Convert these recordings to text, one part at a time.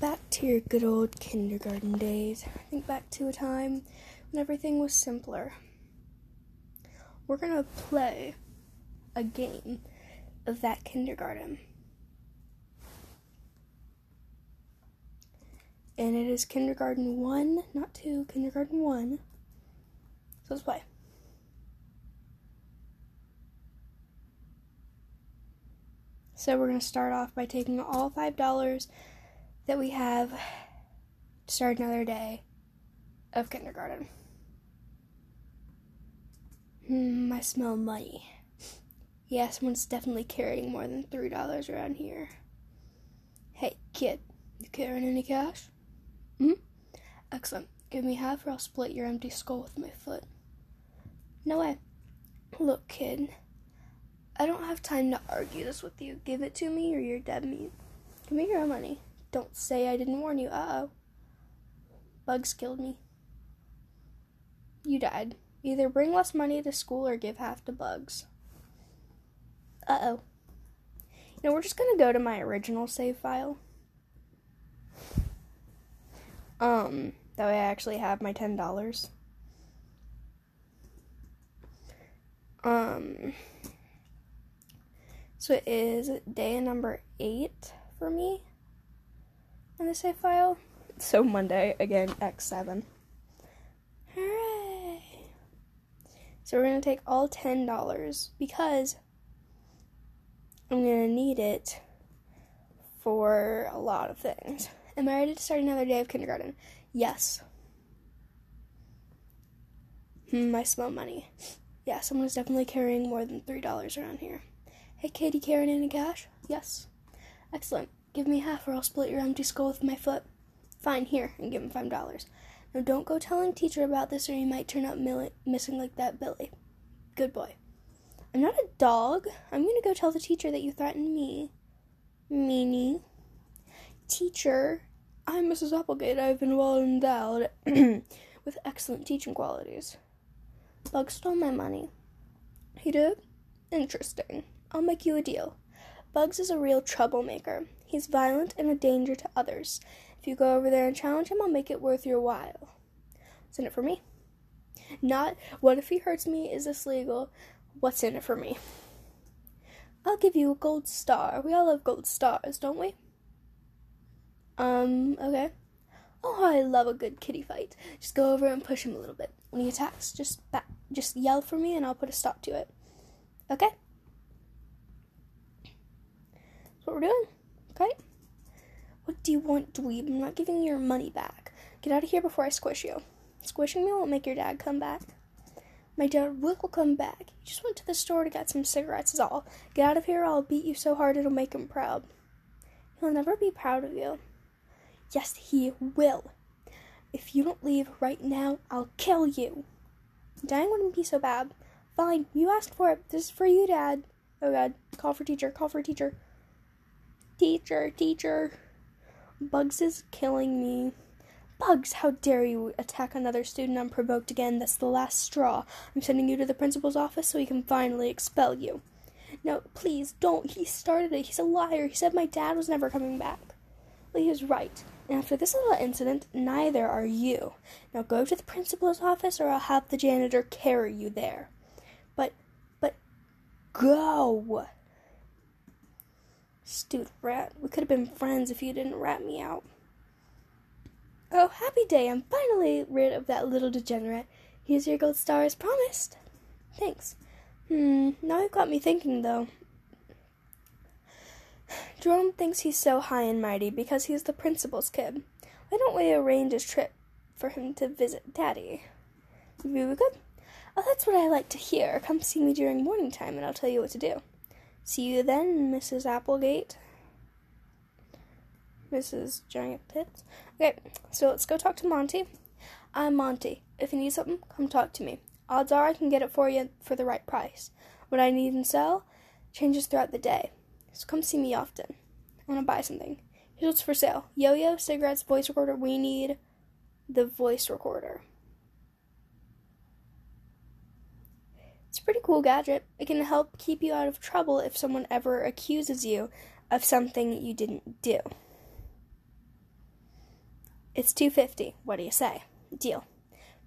back to your good old kindergarten days. Think back to a time when everything was simpler. We're gonna play a game of that kindergarten. And it is kindergarten one, not two, kindergarten one. So let's play. So we're going to start off by taking all $5 that we have to start another day of kindergarten. Hmm, I smell money. Yeah, someone's definitely carrying more than $3 around here. Hey, kid, you carrying any cash? Hmm? Excellent. Give me half or I'll split your empty skull with my foot. No way. Look, kid. I don't have time to argue this with you. Give it to me or you're dead meat. Give me your money. Don't say I didn't warn you. Uh oh. Bugs killed me. You died. Either bring less money to school or give half to Bugs. Uh oh. You know, we're just gonna go to my original save file. Um, that way I actually have my $10. Um, so it is day number eight for me in the save file. So Monday, again, X7. Hooray! So we're to take all $10 because I'm to need it for a lot of things. Am I ready to start another day of kindergarten? Yes. Hmm, I smell money. Yeah, someone's definitely carrying more than $3 around here. Hey, Katie, carrying any cash? Yes. Excellent. Give me half or I'll split your empty skull with my foot. Fine, here, and give him five dollars. Now don't go telling teacher about this or you might turn up missing like that Billy. Good boy. I'm not a dog. I'm gonna go tell the teacher that you threatened me. Meanie. Teacher, I'm Mrs. Applegate. I've been well endowed with excellent teaching qualities. Bug stole my money. He did? Interesting. I'll make you a deal. Bugs is a real troublemaker. He's violent and a danger to others. If you go over there and challenge him, I'll make it worth your while. What's in it for me? Not, what if he hurts me? Is this legal? What's in it for me? I'll give you a gold star. We all love gold stars, don't we? Um, okay. Oh, I love a good kitty fight. Just go over and push him a little bit. When he attacks, just back, just yell for me and I'll put a stop to it. Okay? That's what we're doing. Do you want, dweeb? I'm not giving you your money back. Get out of here before I squish you. Squishing me won't make your dad come back. My dad will come back. He just went to the store to get some cigarettes, is all. Get out of here, or I'll beat you so hard it'll make him proud. He'll never be proud of you. Yes, he will. If you don't leave right now, I'll kill you. Dying wouldn't be so bad. Fine, you asked for it. This is for you, Dad. Oh god, call for teacher, call for teacher. Teacher, teacher. Bugs is killing me. Bugs, how dare you attack another student unprovoked again? That's the last straw. I'm sending you to the principal's office so he can finally expel you. No, please don't. He started it. He's a liar. He said my dad was never coming back. Well, he was right. And after this little incident, neither are you. Now go to the principal's office or I'll have the janitor carry you there. But, but, go! Stupid rat. We could have been friends if you didn't rat me out. Oh, happy day. I'm finally rid of that little degenerate. Here's your gold star as promised. Thanks. Hmm, now you've got me thinking, though. Jerome thinks he's so high and mighty because he's the principal's kid. Why don't we arrange a trip for him to visit Daddy? We good? Oh, that's what I like to hear. Come see me during morning time and I'll tell you what to do. See you then, Mrs. Applegate. Mrs. Giant Tits. Okay, so let's go talk to Monty. I'm Monty. If you need something, come talk to me. Odds are I can get it for you for the right price. What I need and sell changes throughout the day. So come see me often. I want to buy something. Here's what's for sale yo yo, cigarettes, voice recorder. We need the voice recorder. It's a pretty cool gadget. It can help keep you out of trouble if someone ever accuses you of something you didn't do. It's two fifty. What do you say? Deal.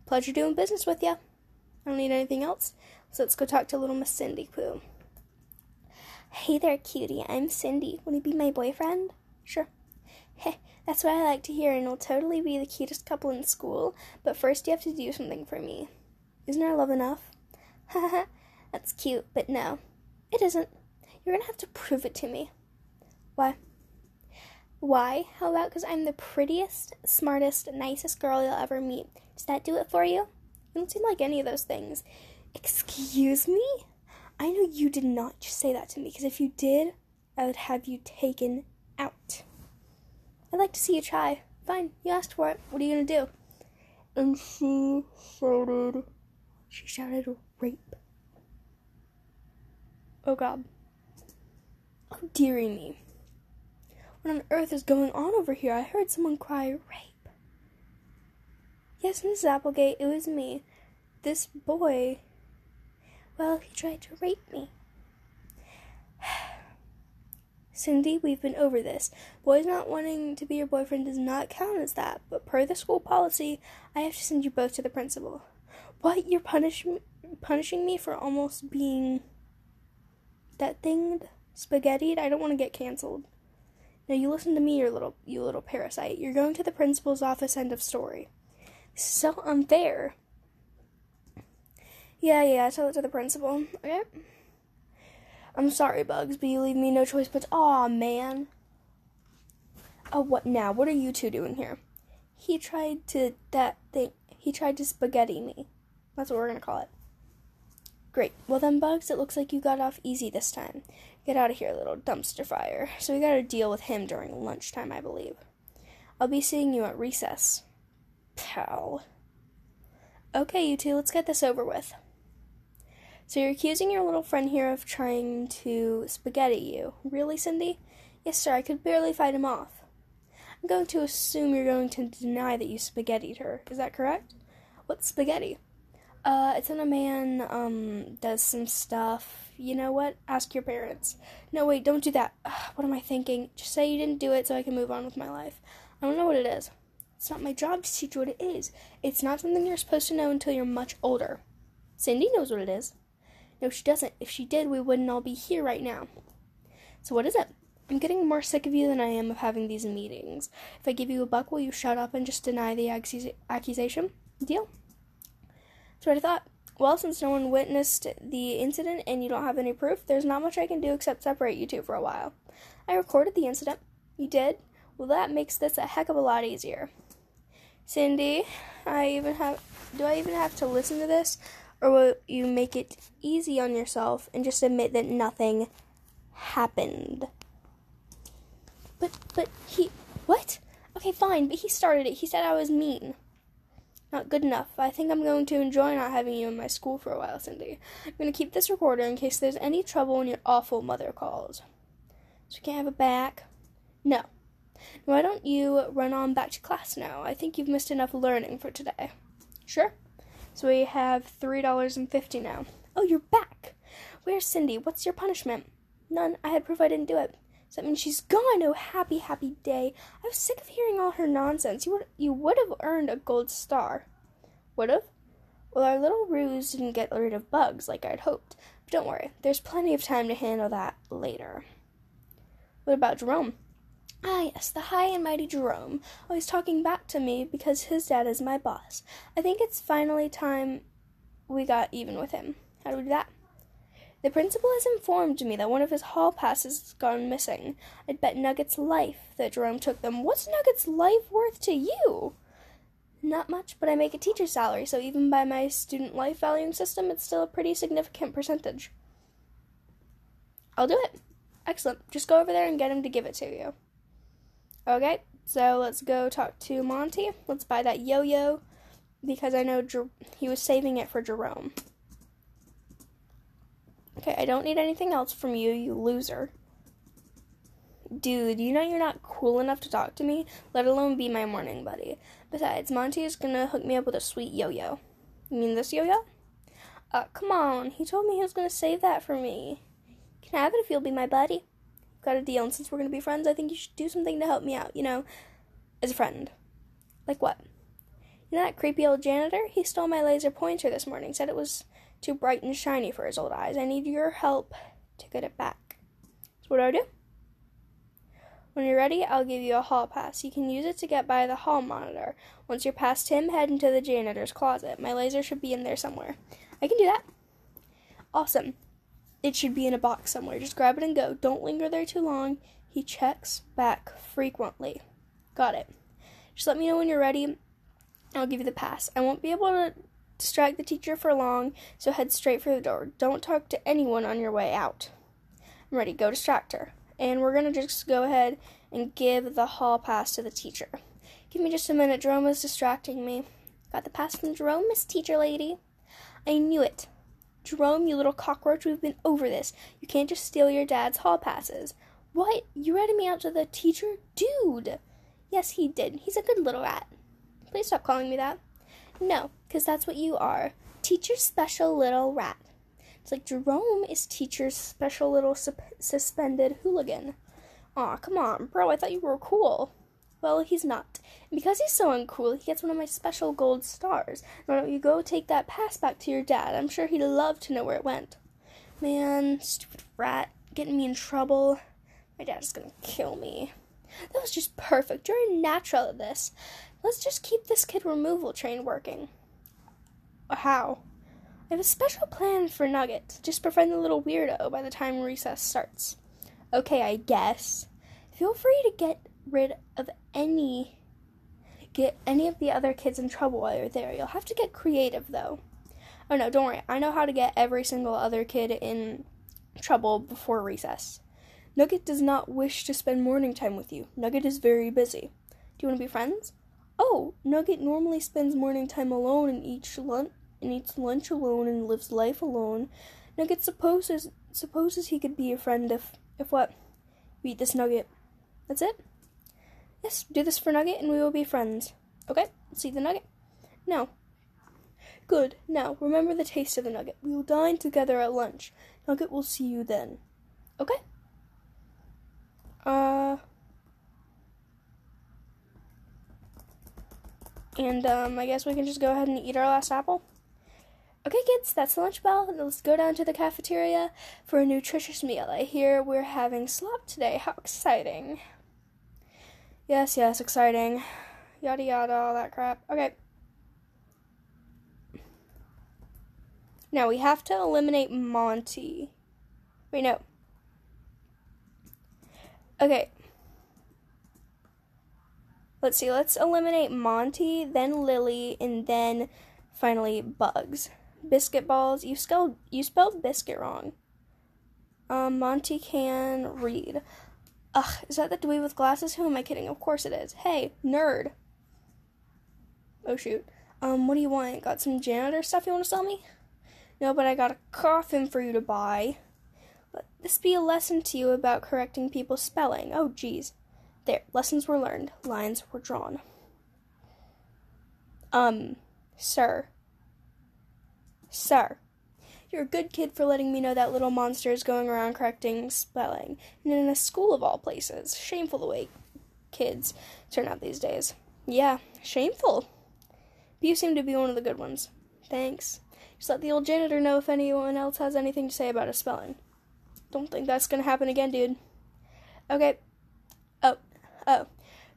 Pleasure doing business with you. I don't need anything else, so let's go talk to little Miss Cindy Pooh. Hey there, cutie. I'm Cindy. Want to be my boyfriend? Sure. Heh, that's what I like to hear, and we'll totally be the cutest couple in school. But first, you have to do something for me. Isn't our love enough? That's cute, but no, it isn't. You're gonna have to prove it to me. Why? Why? How about because I'm the prettiest, smartest, nicest girl you'll ever meet? Does that do it for you? You don't seem like any of those things. Excuse me? I know you did not just say that to me, because if you did, I would have you taken out. I'd like to see you try. Fine, you asked for it. What are you gonna do? And she shouted. She shouted rape. Oh god. Oh dearie me. What on earth is going on over here? I heard someone cry rape. Yes, Mrs. Applegate, it was me. This boy. Well, he tried to rape me. Cindy, we've been over this. Boys not wanting to be your boyfriend does not count as that, but per the school policy, I have to send you both to the principal. What? You're punish- punishing me for almost being that thing spaghettied? I don't want to get canceled. Now you listen to me, you little you little parasite. You're going to the principal's office. End of story. So unfair. Yeah, yeah, I tell it to the principal. Okay. I'm sorry, Bugs, but you leave me no choice but aw man. Oh what now? What are you two doing here? He tried to that thing he tried to spaghetti me. That's what we're gonna call it. Great. Well then, Bugs, it looks like you got off easy this time. Get out of here, little dumpster fire. So we gotta deal with him during lunchtime, I believe. I'll be seeing you at recess. Pal. Okay, you two, let's get this over with. So you're accusing your little friend here of trying to spaghetti you. Really, Cindy? Yes, sir, I could barely fight him off. I'm going to assume you're going to deny that you spaghettied her. Is that correct? What's spaghetti? Uh, it's when a man, um, does some stuff. You know what? Ask your parents. No, wait, don't do that. Ugh, what am I thinking? Just say you didn't do it so I can move on with my life. I don't know what it is. It's not my job to teach you what it is. It's not something you're supposed to know until you're much older. Cindy knows what it is. No, she doesn't. If she did, we wouldn't all be here right now. So, what is it? I'm getting more sick of you than I am of having these meetings. If I give you a buck, will you shut up and just deny the accusation? Deal? What I thought. Well, since no one witnessed the incident and you don't have any proof, there's not much I can do except separate you two for a while. I recorded the incident. You did? Well, that makes this a heck of a lot easier. Cindy, I even have. Do I even have to listen to this? Or will you make it easy on yourself and just admit that nothing happened? But, but he. What? Okay, fine, but he started it. He said I was mean. Not good enough. I think I'm going to enjoy not having you in my school for a while, Cindy. I'm going to keep this recorder in case there's any trouble when your awful mother calls. So we can't have it back? No. Why don't you run on back to class now? I think you've missed enough learning for today. Sure. So we have $3.50 now. Oh, you're back. Where's Cindy? What's your punishment? None. I had proof I didn't do it. Does that mean she's gone? Oh, happy, happy day. I was sick of hearing all her nonsense. You would, you would have earned a gold star. Would have? Well, our little ruse didn't get rid of bugs like I'd hoped. But don't worry, there's plenty of time to handle that later. What about Jerome? Ah, yes, the high and mighty Jerome, always talking back to me because his dad is my boss. I think it's finally time we got even with him. How do we do that? The principal has informed me that one of his hall passes has gone missing. I'd bet Nugget's life that Jerome took them. What's Nugget's life worth to you? Not much, but I make a teacher's salary, so even by my student life valuing system, it's still a pretty significant percentage. I'll do it. Excellent. Just go over there and get him to give it to you. Okay, so let's go talk to Monty. Let's buy that yo yo because I know Jer- he was saving it for Jerome. Okay, I don't need anything else from you, you loser. Dude, you know you're not cool enough to talk to me, let alone be my morning buddy. Besides, Monty is gonna hook me up with a sweet yo yo. You mean this yo yo? Uh, come on, he told me he was gonna save that for me. Can have it if you'll be my buddy. Got a deal, and since we're gonna be friends, I think you should do something to help me out, you know, as a friend. Like what? You know that creepy old janitor? He stole my laser pointer this morning, said it was too bright and shiny for his old eyes. I need your help to get it back. So what do I do? When you're ready, I'll give you a hall pass. You can use it to get by the hall monitor. Once you're past him, head into the janitor's closet. My laser should be in there somewhere. I can do that. Awesome. It should be in a box somewhere. Just grab it and go. Don't linger there too long. He checks back frequently. Got it. Just let me know when you're ready. I'll give you the pass. I won't be able to distract the teacher for long, so head straight for the door. Don't talk to anyone on your way out. I'm ready. Go distract her and we're going to just go ahead and give the hall pass to the teacher. Give me just a minute. Jerome is distracting me. Got the pass from Jerome, Miss Teacher Lady. I knew it. Jerome, you little cockroach, we've been over this. You can't just steal your dad's hall passes. What? You ratted me out to the teacher? Dude! Yes, he did. He's a good little rat. Please stop calling me that. No, because that's what you are. Teacher's special little rat. It's like Jerome is teacher's special little su- suspended hooligan. Aw, come on, bro, I thought you were cool. Well, he's not. And because he's so uncool, he gets one of my special gold stars. Why don't you go take that pass back to your dad? I'm sure he'd love to know where it went. Man, stupid rat, getting me in trouble. My dad's gonna kill me. That was just perfect. You're a natural at this. Let's just keep this kid removal train working. How? I have a special plan for Nugget. Just befriend the little weirdo by the time recess starts. Okay, I guess. Feel free to get rid of any get any of the other kids in trouble while you're there. You'll have to get creative though. Oh no, don't worry. I know how to get every single other kid in trouble before recess. Nugget does not wish to spend morning time with you. Nugget is very busy. Do you want to be friends? Oh, Nugget normally spends morning time alone in each lunch and eats lunch alone and lives life alone. Nugget supposes supposes he could be a friend if if what? You eat this nugget. That's it? Yes, do this for Nugget and we will be friends. Okay, eat the nugget. Now. Good. Now, remember the taste of the nugget. We will dine together at lunch. Nugget will see you then. Okay? Uh And um I guess we can just go ahead and eat our last apple. Okay, kids, that's the lunch bell. Let's go down to the cafeteria for a nutritious meal. I hear we're having slop today. How exciting! Yes, yes, exciting. Yada yada, all that crap. Okay. Now we have to eliminate Monty. Wait, no. Okay. Let's see, let's eliminate Monty, then Lily, and then finally Bugs biscuit balls. You spelled you spelled biscuit wrong. Um, Monty can read. Ugh, is that the dweeb with glasses? Who am I kidding? Of course it is. Hey, nerd. Oh shoot. Um, what do you want? Got some janitor stuff you want to sell me? No, but I got a coffin for you to buy. Let this be a lesson to you about correcting people's spelling. Oh, geez. There, lessons were learned, lines were drawn. Um, sir, Sir, you're a good kid for letting me know that little monster is going around correcting spelling, and in a school of all places. Shameful the way kids turn out these days. Yeah, shameful. But you seem to be one of the good ones. Thanks. Just let the old janitor know if anyone else has anything to say about his spelling. Don't think that's gonna happen again, dude. Okay. Oh, oh.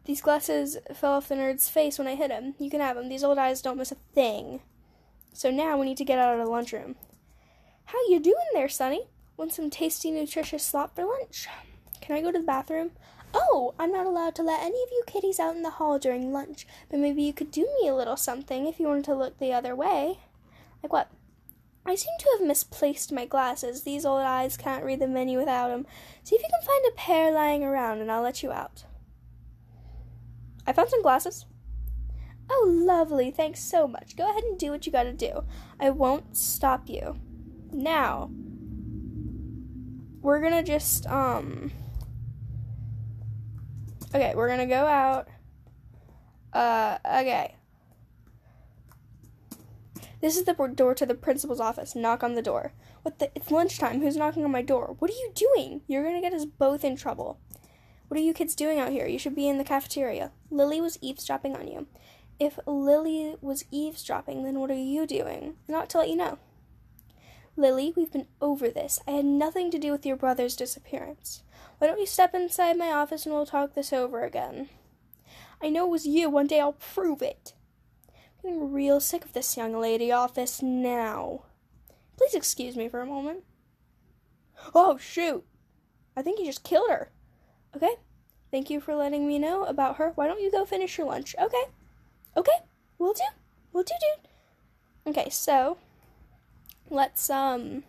These glasses fell off the nerd's face when I hit him. You can have them. These old eyes don't miss a thing. So now we need to get out of the lunchroom. How you doing there, Sonny? Want some tasty, nutritious slop for lunch? Can I go to the bathroom? Oh, I'm not allowed to let any of you kiddies out in the hall during lunch, but maybe you could do me a little something if you wanted to look the other way. Like what? I seem to have misplaced my glasses. These old eyes can't read the menu without 'em. See if you can find a pair lying around, and I'll let you out. I found some glasses. Oh, lovely. Thanks so much. Go ahead and do what you gotta do. I won't stop you. Now, we're gonna just, um. Okay, we're gonna go out. Uh, okay. This is the door to the principal's office. Knock on the door. What the? It's lunchtime. Who's knocking on my door? What are you doing? You're gonna get us both in trouble. What are you kids doing out here? You should be in the cafeteria. Lily was eavesdropping on you. If Lily was eavesdropping, then what are you doing? Not to let you know. Lily, we've been over this. I had nothing to do with your brother's disappearance. Why don't you step inside my office and we'll talk this over again? I know it was you. One day I'll prove it. I'm getting real sick of this young lady office now. Please excuse me for a moment. Oh, shoot. I think he just killed her. Okay. Thank you for letting me know about her. Why don't you go finish your lunch? Okay. Okay. We'll do. We'll do, dude. Okay, so let's um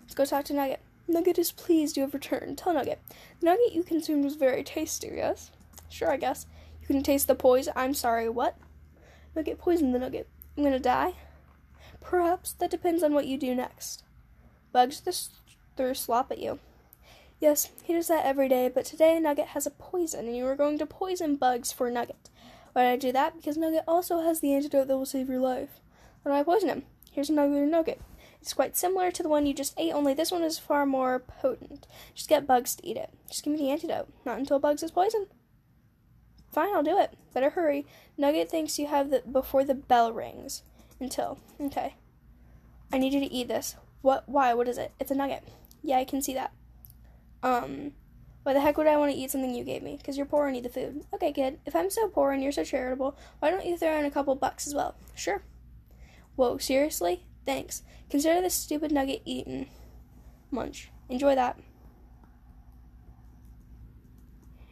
let's go talk to Nugget. Nugget is pleased you have returned. Tell Nugget. The nugget you consumed was very tasty, yes? Sure, I guess. You can taste the poison. I'm sorry, what? Nugget poisoned the nugget. I'm gonna die? Perhaps that depends on what you do next. Bugs just threw slop at you. Yes, he does that every day, but today Nugget has a poison, and you are going to poison Bugs for Nugget. Why did I do that? Because Nugget also has the antidote that will save your life. Why do I poison him? Here's another Nugget. It's quite similar to the one you just ate, only this one is far more potent. Just get Bugs to eat it. Just give me the antidote. Not until Bugs is poisoned. Fine, I'll do it. Better hurry. Nugget thinks you have the before the bell rings. Until. Okay. I need you to eat this. What why? What is it? It's a nugget. Yeah, I can see that. Um why the heck would I want to eat something you gave me? Because you're poor and need the food. Okay, kid. If I'm so poor and you're so charitable, why don't you throw in a couple bucks as well? Sure. Whoa, seriously? Thanks. Consider this stupid nugget eaten. Munch. Enjoy that.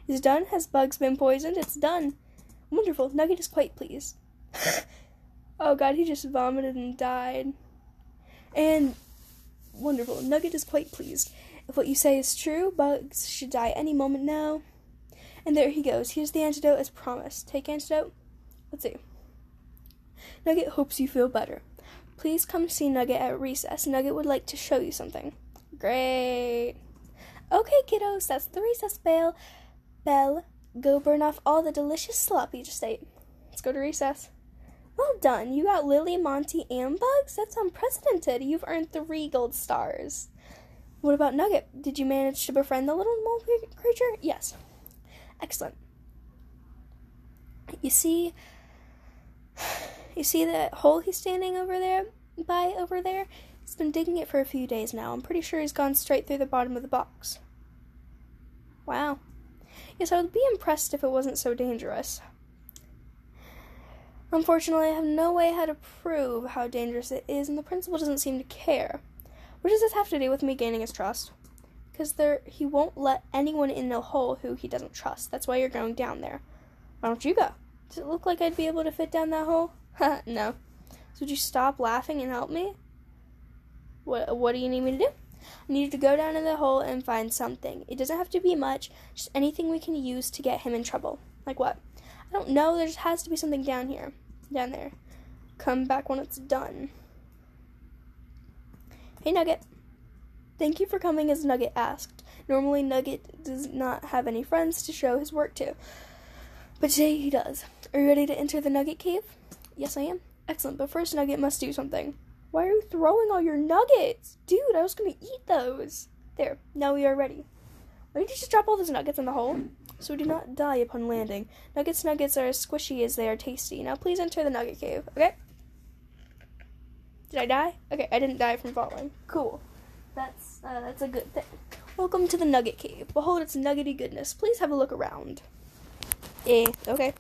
Is done? Has Bugs been poisoned? It's done. Wonderful. Nugget is quite pleased. oh god, he just vomited and died. And wonderful. Nugget is quite pleased. If what you say is true, Bugs should die any moment now. And there he goes. Here's the antidote as promised. Take antidote. Let's see. Nugget hopes you feel better. Please come see Nugget at recess. Nugget would like to show you something. Great. Okay, kiddos, that's the recess bell. Bell, go burn off all the delicious slop you just ate. Let's go to recess. Well done. You got Lily, Monty, and Bugs? That's unprecedented. You've earned three gold stars. What about Nugget? Did you manage to befriend the little mole creature? Yes. Excellent. You see, you see that hole he's standing over there, by over there? He's been digging it for a few days now. I'm pretty sure he's gone straight through the bottom of the box. Wow. Yes, I would be impressed if it wasn't so dangerous. Unfortunately, I have no way how to prove how dangerous it is, and the principal doesn't seem to care. What does this have to do with me gaining his trust? Because there, he won't let anyone in the hole who he doesn't trust. That's why you're going down there. Why don't you go? Does it look like I'd be able to fit down that hole? no. So would you stop laughing and help me? What What do you need me to do? I need you to go down in the hole and find something. It doesn't have to be much, just anything we can use to get him in trouble. Like what? I don't know, there just has to be something down here. Down there. Come back when it's done. Hey, Nugget. Thank you for coming, as Nugget asked. Normally, Nugget does not have any friends to show his work to. But today he does. Are you ready to enter the Nugget Cave? Yes, I am. Excellent, but first Nugget must do something. Why are you throwing all your nuggets? Dude, I was gonna eat those. There, now we are ready. Why did you just drop all those nuggets in the hole? So we do not die upon landing. Nuggets nuggets are as squishy as they are tasty. Now please enter the nugget cave, okay? Did I die? Okay, I didn't die from falling. Cool. That's uh, that's a good thing. Welcome to the Nugget Cave. Behold its nuggety goodness. Please have a look around. Eh, okay.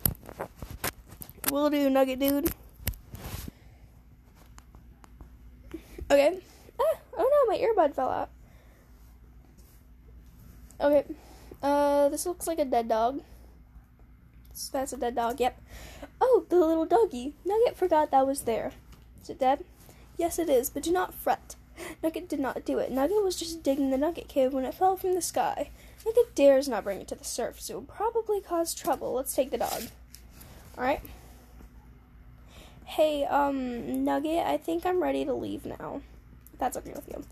Will do, Nugget Dude. Okay. Ah, oh no, my earbud fell out. Okay. Uh, this looks like a dead dog. That's a dead dog, yep. Oh, the little doggy. Nugget forgot that was there. Is it dead? Yes, it is, but do not fret. Nugget did not do it. Nugget was just digging the Nugget cave when it fell from the sky. Nugget dares not bring it to the surface. It would probably cause trouble. Let's take the dog. Alright. Hey, um, Nugget, I think I'm ready to leave now. That's okay with you.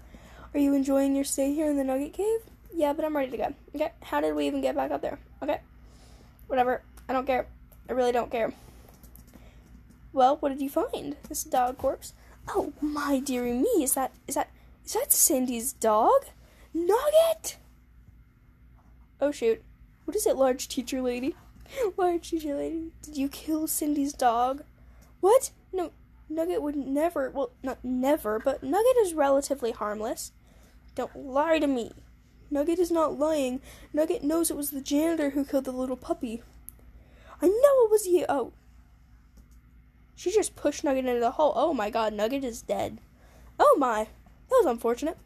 Are you enjoying your stay here in the Nugget Cave? Yeah, but I'm ready to go. Okay, how did we even get back up there? Okay, whatever. I don't care. I really don't care. Well, what did you find? This dog corpse. Oh my dearie me! Is that is that is that Cindy's dog? Nugget! Oh shoot! What is it, large teacher lady? Are you cheerleading? Did you kill Cindy's dog? What? No, Nugget would never. Well, not never, but Nugget is relatively harmless. Don't lie to me. Nugget is not lying. Nugget knows it was the janitor who killed the little puppy. I know it was you. Oh. She just pushed Nugget into the hole. Oh my god, Nugget is dead. Oh my. That was unfortunate.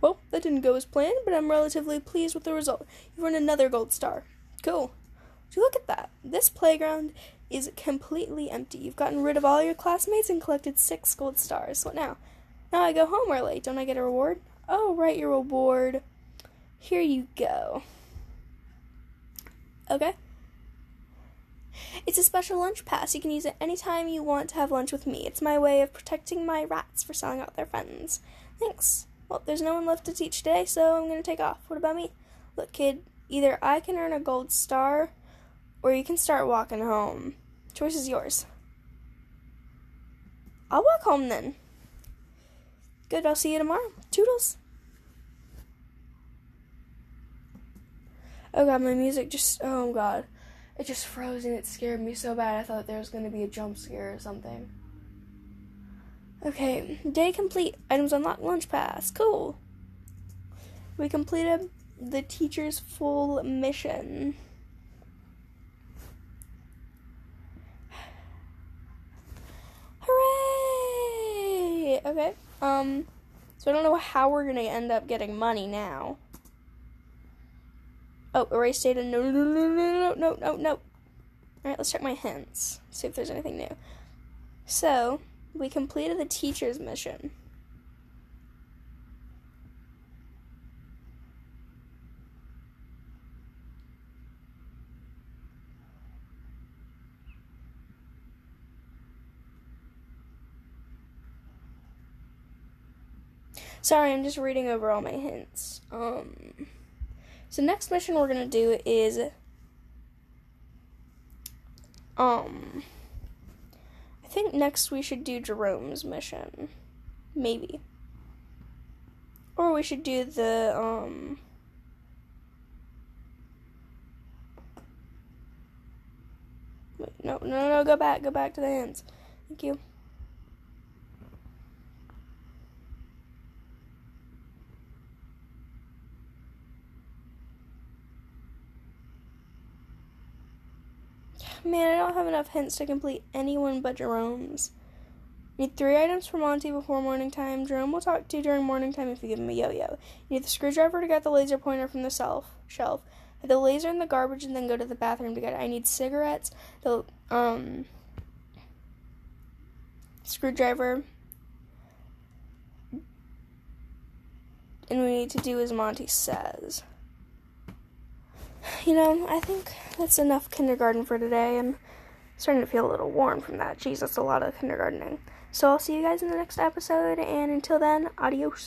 Well, that didn't go as planned, but I'm relatively pleased with the result. You've earned another gold star. Cool. So look at that. This playground is completely empty. You've gotten rid of all your classmates and collected six gold stars. What now? Now I go home early. Don't I get a reward? Oh, right, your reward. Here you go. Okay. It's a special lunch pass. You can use it anytime you want to have lunch with me. It's my way of protecting my rats for selling out their friends. Thanks. Well, there's no one left to teach today, so I'm going to take off. What about me? Look, kid, either I can earn a gold star or you can start walking home. Choice is yours. I'll walk home then. Good, I'll see you tomorrow. Toodles. Oh god, my music just. Oh god. It just froze and it scared me so bad I thought there was going to be a jump scare or something. Okay, day complete. Items unlocked. Lunch pass. Cool. We completed the teacher's full mission. Hooray! Okay. Um. So I don't know how we're gonna end up getting money now. Oh, erase data. No, no, no, no, no, no, no, no. All right, let's check my hints. See if there's anything new. So we completed the teacher's mission. Sorry, I'm just reading over all my hints. Um, so next mission we're gonna do is um I think next we should do Jerome's mission. Maybe. Or we should do the um Wait, no, no, no, go back, go back to the hints. Thank you. Man, I don't have enough hints to complete anyone but Jerome's. Need three items for Monty before morning time. Jerome will talk to you during morning time if you give him a yo-yo. You need the screwdriver to get the laser pointer from the shelf. Shelf. Put the laser in the garbage and then go to the bathroom to get it. I need cigarettes. The um screwdriver. And we need to do as Monty says you know, I think that's enough kindergarten for today. I'm starting to feel a little warm from that. Jeez, that's a lot of kindergartening. So I'll see you guys in the next episode, and until then, adios.